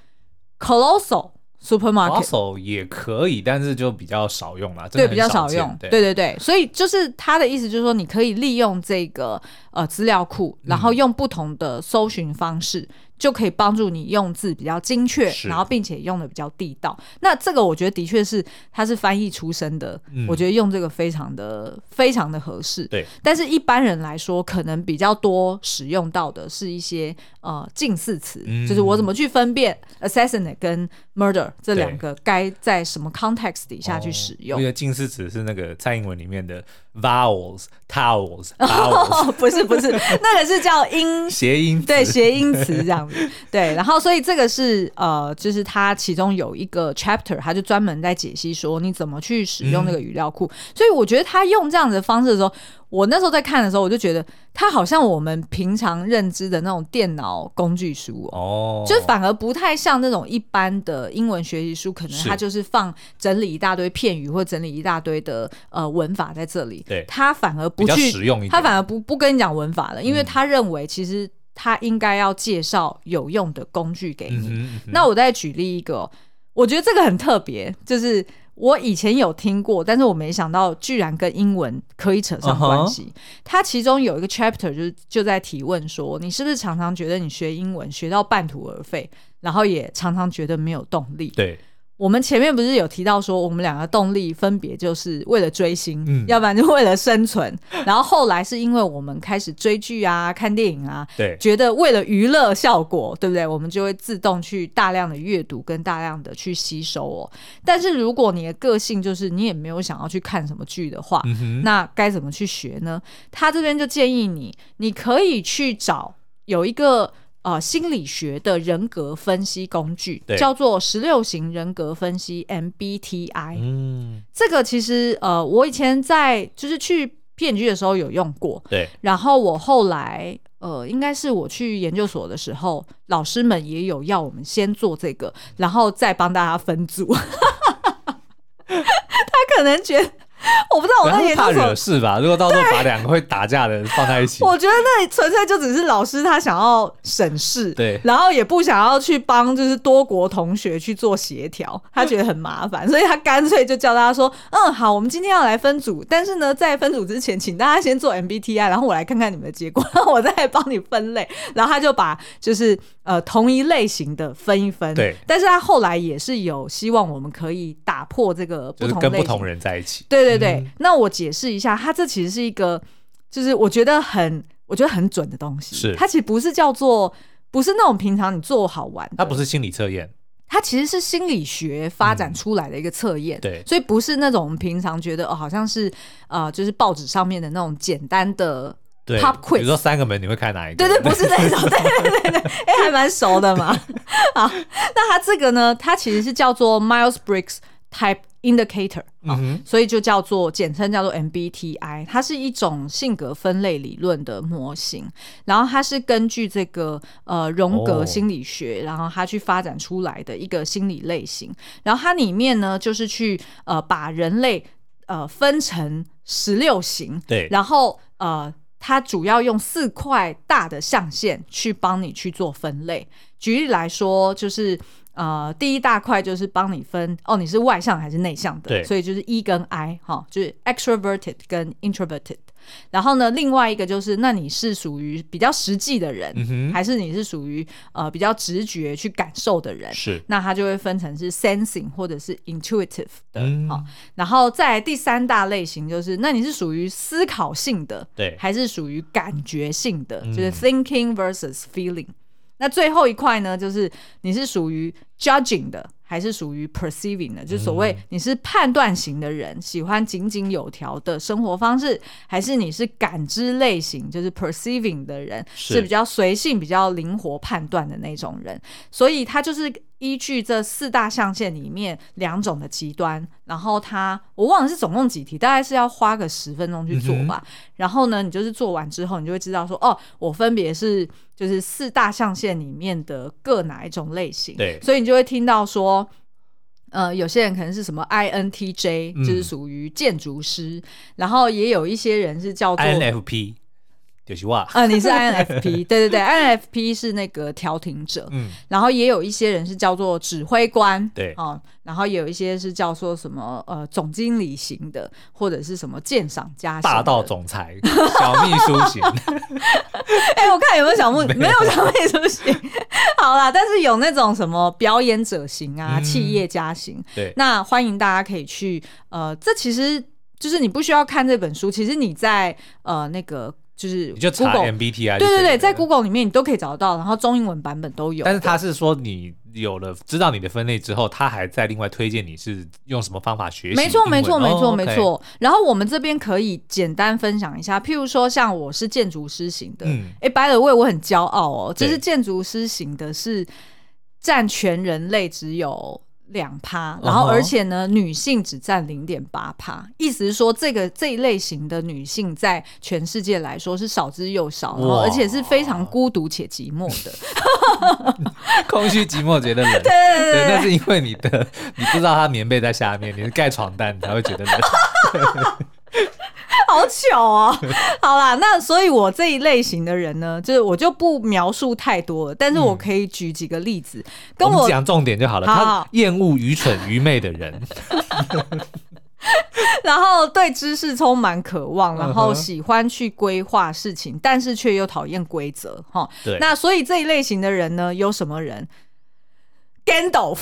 Colossal supermarket 也可以，但是就比较少用啦。对，比较少用。对对对，所以就是他的意思，就是说你可以利用这个呃资料库，然后用不同的搜寻方式。嗯就可以帮助你用字比较精确，然后并且用的比较地道。那这个我觉得的确是他是翻译出身的，嗯，我觉得用这个非常的非常的合适。对，但是一般人来说，可能比较多使用到的是一些呃近似词，嗯，就是我怎么去分辨 assassinate 跟 murder 这两个该在什么 context 底下去使用。因为近似词是那个蔡英文里面的 vowels、towels、哦，不是不是，那个是叫音谐音，对谐音词这样子。对，然后所以这个是呃，就是它其中有一个 chapter，它就专门在解析说你怎么去使用那个语料库。嗯。所以我觉得他用这样子的方式的时候，我那时候在看的时候，我就觉得它好像我们平常认知的那种电脑工具书哦，就反而不太像那种一般的英文学习书，可能它就是放整理一大堆片语或整理一大堆的呃文法在这里。对，他反而不去实用一点，他反而不不跟你讲文法了，因为他认为其实。他应该要介绍有用的工具给你。嗯嗯。那我再举例一个，我觉得这个很特别，就是我以前有听过，但是我没想到居然跟英文可以扯上关系。它、uh -huh. 其中有一个 chapter 就是就在提问说，你是不是常常觉得你学英文学到半途而废，然后也常常觉得没有动力？对。我们前面不是有提到说，我们两个动力分别就是为了追星，嗯，要不然就为了生存。然后后来是因为我们开始追剧啊、看电影啊，对，觉得为了娱乐效果，对不对？我们就会自动去大量的阅读跟大量的去吸收哦。但是如果你的个性就是你也没有想要去看什么剧的话，嗯，那该怎么去学呢？他这边就建议你，你可以去找有一个。呃，心理学的人格分析工具叫做十六型人格分析 MBTI。嗯，这个其实呃，我以前在就是去骗局的时候有用过。对，然后我后来呃，应该是我去研究所的时候，老师们也有要我们先做这个，然后再帮大家分组。他可能觉得。我不知道我那研究所怕惹事吧？如果到时候把两个会打架的人放在一起，我觉得那里纯粹就只是老师他想要省事，对，然后也不想要去帮就是多国同学去做协调，他觉得很麻烦，所以他干脆就叫大家说：“嗯，好，我们今天要来分组，但是呢，在分组之前，请大家先做 MBTI，然后我来看看你们的结果，然后我再帮你分类。”然后他就把就是呃同一类型的分一分，对，但是他后来也是有希望我们可以打破这个不同类型，就是跟不同人在一起，对。对对，嗯，那我解释一下，它这其实是一个，就是我觉得很，我觉得很准的东西。是，它其实不是叫做，不是那种平常你做好玩，它不是心理测验，它其实是心理学发展出来的一个测验。对，嗯，所以不是那种我们平常觉得哦，好像是呃，就是报纸上面的那种简单的 pop quiz。比如说三个门，你会开哪一个？对对，不是那种，对对对对，哎，还蛮熟的嘛。好，那它这个呢，它其实是叫做 Myers-Briggs Type Indicator，嗯哼，所以就叫做简称叫做 MBTI，它是一种性格分类理论的模型，然后它是根据这个呃荣格心理学，然后它去发展出来的一个心理类型，然后它里面呢就是去呃把人类呃分成十六型，对，然后呃它主要用四块大的象限去帮你去做分类，举例来说就是。呃，第一大块就是帮你分哦，你是外向还是内向的，所以就是 E 跟 I 哈，就是 extroverted 跟 introverted。然后呢，另外一个就是，那你是属于比较实际的人，嗯、还是你是属于呃比较直觉去感受的人？是，那它就会分成是 sensing 或者是 intuitive 的。好、嗯，然后再第三大类型就是，那你是属于思考性的，对，还是属于感觉性的？就是 thinking versus feeling。那最后一块呢，就是你是属于 judging 的。还是属于 perceiving 的，就是所谓你是判断型的人，嗯、喜欢井井有条的生活方式，还是你是感知类型，就是 perceiving 的人，是，是比较随性、比较灵活判断的那种人。所以他就是依据这四大象限里面两种的极端，然后他我忘了是总共几题，大概是要花个十分钟去做吧。嗯、然后呢，你就是做完之后，你就会知道说，哦，我分别是就是四大象限里面的各哪一种类型。对，所以你就会听到说。呃，有些人可能是什么 INTJ，、嗯、就是属于建筑师，然后也有一些人是叫做 INFP，就是哇，啊、呃，你是 INFP，对对对，INFP 是那个调停者，嗯，然后也有一些人是叫做指挥官，对，哦。然后有一些是叫做什么呃总经理型的，或者是什么鉴赏家型霸道总裁、小秘书型。哎、欸，我看有没有小秘没，没有小秘书型。好啦，但是有那种什么表演者型啊，嗯、企业家型。对，那欢迎大家可以去呃，这其实就是你不需要看这本书，其实你在呃那个。就是你就查 MBTI，对对对，在 Google 里面你都可以找得到，然后中英文版本都有。但是他是说你有了知道你的分类之后，他还在另外推荐你是用什么方法学习？没错没错没错没错。然后我们这边可以简单分享一下，譬如说像我是建筑师型的，哎，by the way 我很骄傲哦，就是建筑师型的是占全人类只有。两趴，然后而且呢，uh huh. 女性只占零点八趴，意思是说，这个这一类型的女性在全世界来说是少之又少，然后而且是非常孤独且寂寞的，空虚寂寞觉得冷，对对对，那是因为你的你不知道它棉被在下面，你是盖床单你才会觉得冷。好巧哦！好啦，那所以我这一类型的人呢，就是我就不描述太多了，但是我可以举几个例子，嗯、跟我讲重点就好了。好好，他厌恶愚蠢愚昧的人，然后对知识充满渴望，然后喜欢去规划事情，嗯、但是却又讨厌规则。哈，对。那所以这一类型的人呢，有什么人？Gandalf。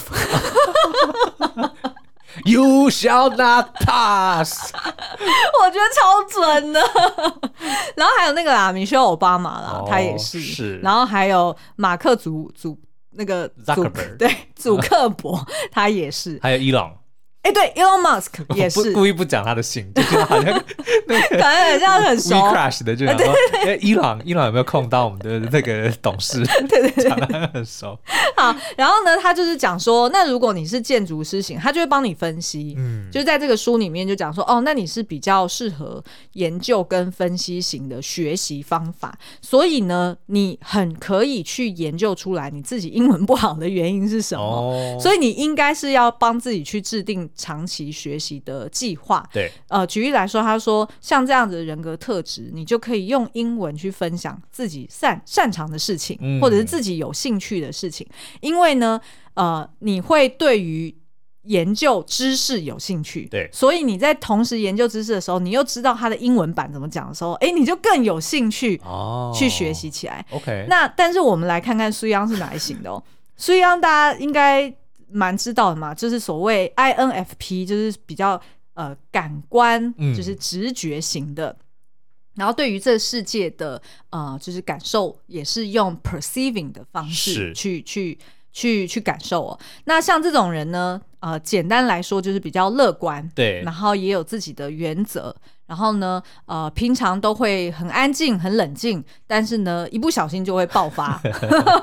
You shall not pass。我觉得超准的。然后还有那个啦，米歇尔奥巴马啦，他也是。是。然后还有马克祖祖那个祖对祖克伯，他也是。还有伊朗。哎，对，Elon Musk 也是。故意不讲他的姓，就是好像 感觉很像很熟。Crash 的就讲说，哎，伊朗，伊朗有没有空到我们的那个董事？对对对，讲的很熟。好，然后呢，他就是讲说，那如果你是建筑师型，他就会帮你分析。嗯，就是在这个书里面就讲说，哦，那你是比较适合研究跟分析型的学习方法，所以呢，你很可以去研究出来你自己英文不好的原因是什么。哦，所以你应该是要帮自己去制定。长期学习的计划，对，呃，举例来说，他说像这样子的人格特质，你就可以用英文去分享自己擅擅长的事情，嗯、或者是自己有兴趣的事情，因为呢，呃，你会对于研究知识有兴趣，对，所以你在同时研究知识的时候，你又知道它的英文版怎么讲的时候，哎，你就更有兴趣哦，去学习起来。哦、OK，那但是我们来看看苏央是哪一型的哦，苏央大家应该。蛮知道的嘛，就是所谓 INFP，就是比较呃感官，就是直觉型的。嗯、然后对于这世界的呃，就是感受，也是用 perceiving 的方式去去去去感受哦。那像这种人呢，呃，简单来说就是比较乐观，对，然后也有自己的原则。然后呢，呃，平常都会很安静、很冷静，但是呢，一不小心就会爆发。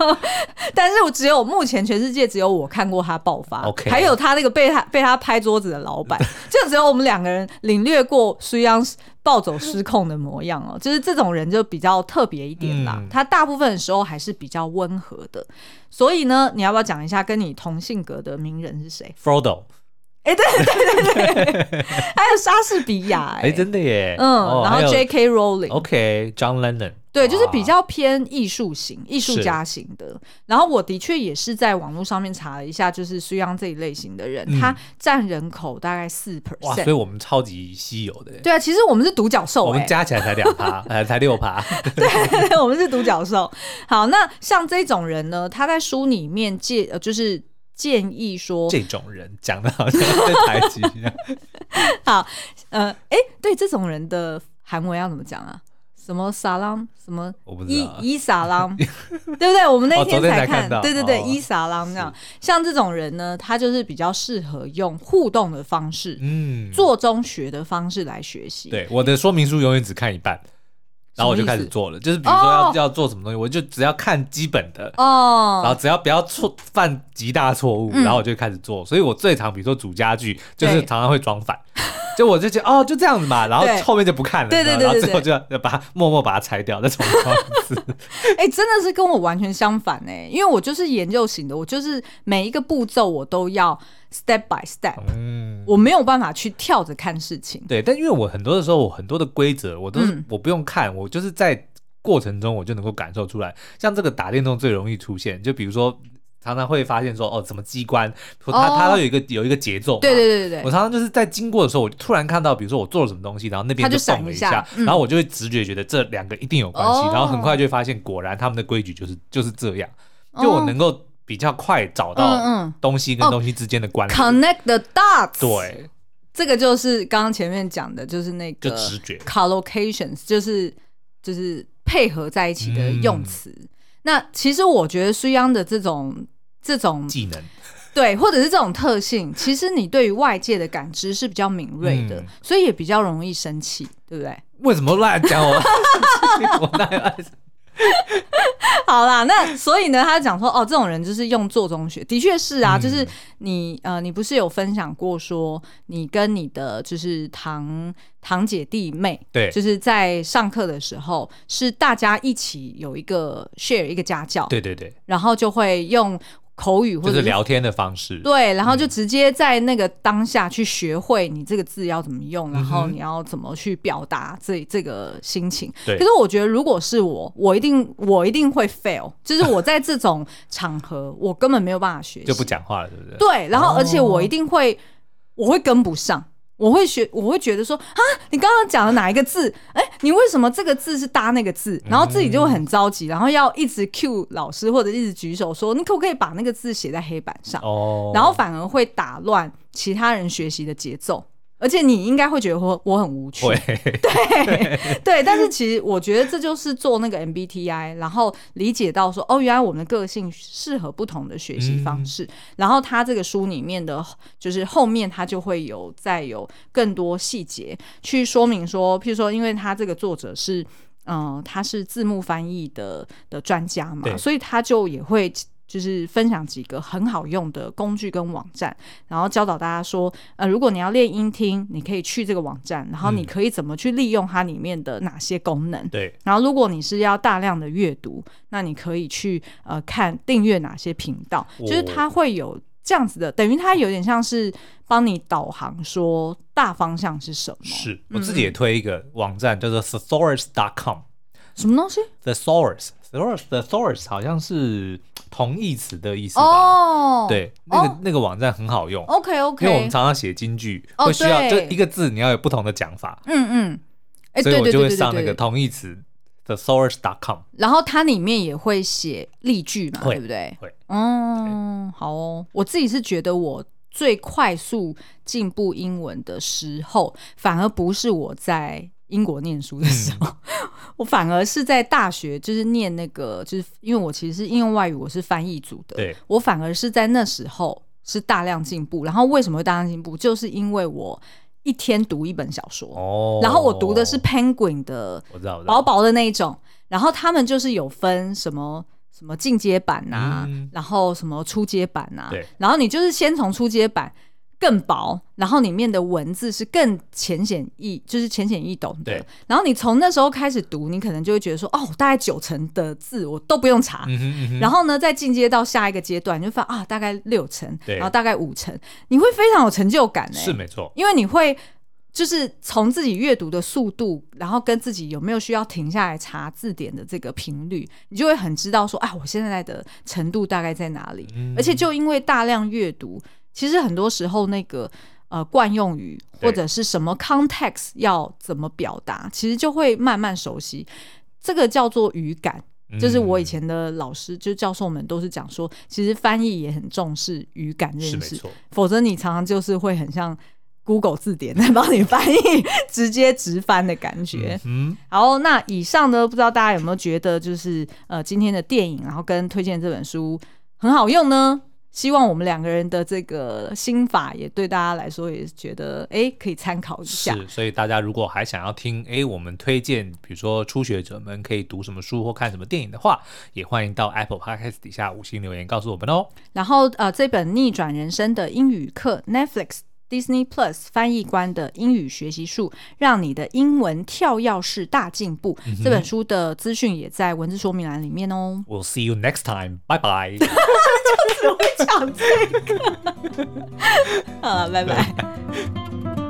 但是我只有目前全世界只有我看过他爆发，Okay. 还有他那个被他被他拍桌子的老板，就只有我们两个人领略过苏央暴走失控的模样哦。就是这种人就比较特别一点啦，嗯、他大部分的时候还是比较温和的。所以呢，你要不要讲一下跟你同性格的名人是谁？Frodo。哎，对对对对，还有莎士比亚，哎，真的耶，嗯，然后 J.K. Rowling，OK，John Lennon，对，就是比较偏艺术型、艺术家型的。然后我的确也是在网络上面查了一下，就是苏央这一类型的人，嗯、他占人口大概四 percent，哇，所以我们超级稀有的。对啊，其实我们是独角兽，我们加起来才两趴，呃，才六趴。对，我们是独角兽。好，那像这种人呢，他在书里面借呃，就是建议说，这种人讲的好像在台词一样。好，呃，哎，对，这种人的韩文要怎么讲啊？什么撒浪？什么伊伊撒浪？对不对？我们那天才看，哦、对对对，伊撒浪这样。像这种人呢，他就是比较适合用互动的方式，嗯，做中学的方式来学习。对，我的说明书永远只看一半，然后我就开始做了。就是比如说要、哦、要做什么东西，我就只要看基本的哦，然后只要不要错犯极大错误，嗯、然后我就开始做。所以我最常比如说组家具，就是常常会装反。就我就觉得哦，就这样子嘛，然后后面就不看了，对对对，然后最后就要把它默默把它拆掉，再重装一次。哎、欸，真的是跟我完全相反哎，因为我就是研究型的，我就是每一个步骤我都要 step by step，嗯，我没有办法去跳着看事情。对，但因为我很多的时候，我很多的规则我都是、嗯、我不用看，我就是在过程中我就能够感受出来。像这个打电动最容易出现，就比如说。常常会发现说，哦，什么机关，它它都有一个有一个节奏。对对对对。我常常就是在经过的时候，我就突然看到，比如说我做了什么东西，然后那边就动了一下，然后我就会直觉觉得这两个一定有关系，然后很快就会发现，果然他们的规矩就是就是这样，就我能够比较快找到东西跟东西之间的关系。Connect the dots。对，这个就是刚刚前面讲的，就是那个直觉，collocations，就是就是配合在一起的用词。那其实我觉得苏央的这种。这种技能，对，或者是这种特性，其实你对于外界的感知是比较敏锐的，嗯、所以也比较容易生气，对不对？为什么乱讲我？我哪有爱 好啦，那所以呢，他讲说，哦，这种人就是用做中学，的确是啊，嗯、就是你呃，你不是有分享过说，你跟你的就是堂堂姐弟妹，对，就是在上课的时候，是大家一起有一个 share 一个家教，对对对，然后就会用。口语或者是，是聊天的方式，对，然后就直接在那个当下去学会你这个字要怎么用，嗯、然后你要怎么去表达这这个心情。对可是我觉得，如果是我，我一定我一定会 fail，就是我在这种场合，我根本没有办法学习，就不讲话了，对不对？对，然后而且我一定会，哦、我会跟不上。我会学，我会觉得说啊，你刚刚讲的哪一个字？哎，你为什么这个字是搭那个字？然后自己就会很着急，然后要一直 cue 老师或者一直举手说，你可不可以把那个字写在黑板上？哦，然后反而会打乱其他人学习的节奏。而且你应该会觉得我我很无趣，对对对，但是其实我觉得这就是做那个 MBTI，然后理解到说哦，原来我们的个性适合不同的学习方式。嗯、然后他这个书里面的，就是后面他就会有再有更多细节去说明说，譬如说，因为他这个作者是嗯、呃，他是字幕翻译的的专家嘛，所以他就也会。就是分享几个很好用的工具跟网站，然后教导大家说，呃，如果你要练音听，你可以去这个网站，然后你可以怎么去利用它里面的哪些功能？对、嗯。然后如果你是要大量的阅读，那你可以去呃看订阅哪些频道，哦、就是它会有这样子的，等于它有点像是帮你导航，说大方向是什么。是我自己也推一个网站，叫做 thesaurus.com。什么东西？thesaurus，thesaurus，thesaurus 好像是。同义词的意思吧？哦，对，那个那个网站很好用。OK OK，因为我们常常写金句，会需要就一个字，你要有不同的讲法。嗯嗯，哎，所以我就会上那个同义词的 thesaurus.com。然后它里面也会写例句嘛，对不对？会。嗯，好哦。我自己是觉得我最快速进步英文的时候，反而不是我在。英国念书的时候，嗯、我反而是在大学，就是念那个，就是因为我其实是应用外语，我是翻译组的。对，我反而是在那时候是大量进步。然后为什么会大量进步？就是因为我一天读一本小说，哦、然后我读的是 Penguin 的，薄薄的那一种。然后他们就是有分什么什么进阶版呐、啊，嗯、然后什么初阶版呐、然后你就是先从初阶版。更薄，然后里面的文字是更浅显易，就是浅显易懂的。对然后你从那时候开始读，你可能就会觉得说，哦，大概九成的字我都不用查。嗯哼嗯哼，然后呢，再进阶到下一个阶段，你就发现啊，大概六成，然后大概五成，你会非常有成就感。哎，是没错，因为你会就是从自己阅读的速度，然后跟自己有没有需要停下来查字典的这个频率，你就会很知道说，啊，我现在的程度大概在哪里。嗯、而且就因为大量阅读，其实很多时候那个呃惯用语或者是什么 context 要怎么表达，其实就会慢慢熟悉。这个叫做语感，就是我以前的老师，就教授们都是讲说，其实翻译也很重视语感认识，否则你常常就是会很像。Google 字典在帮你翻译，直接直翻的感觉。嗯，好，那以上呢，不知道大家有没有觉得，就是呃，今天的电影，然后跟推荐这本书很好用呢？希望我们两个人的这个心法也对大家来说也觉得，哎，可以参考一下。是，所以大家如果还想要听，哎，我们推荐，比如说初学者们可以读什么书或看什么电影的话，也欢迎到 Apple Podcast 底下五星留言告诉我们哦。然后呃，这本逆转人生的英语课 Netflix。Disney Plus 翻译官的英语学习术，让你的英文跳跃式大进步。嗯、这本书的资讯也在文字说明栏里面哦。We'll see you next time. Bye bye. 就只会讲这个。好了，拜拜。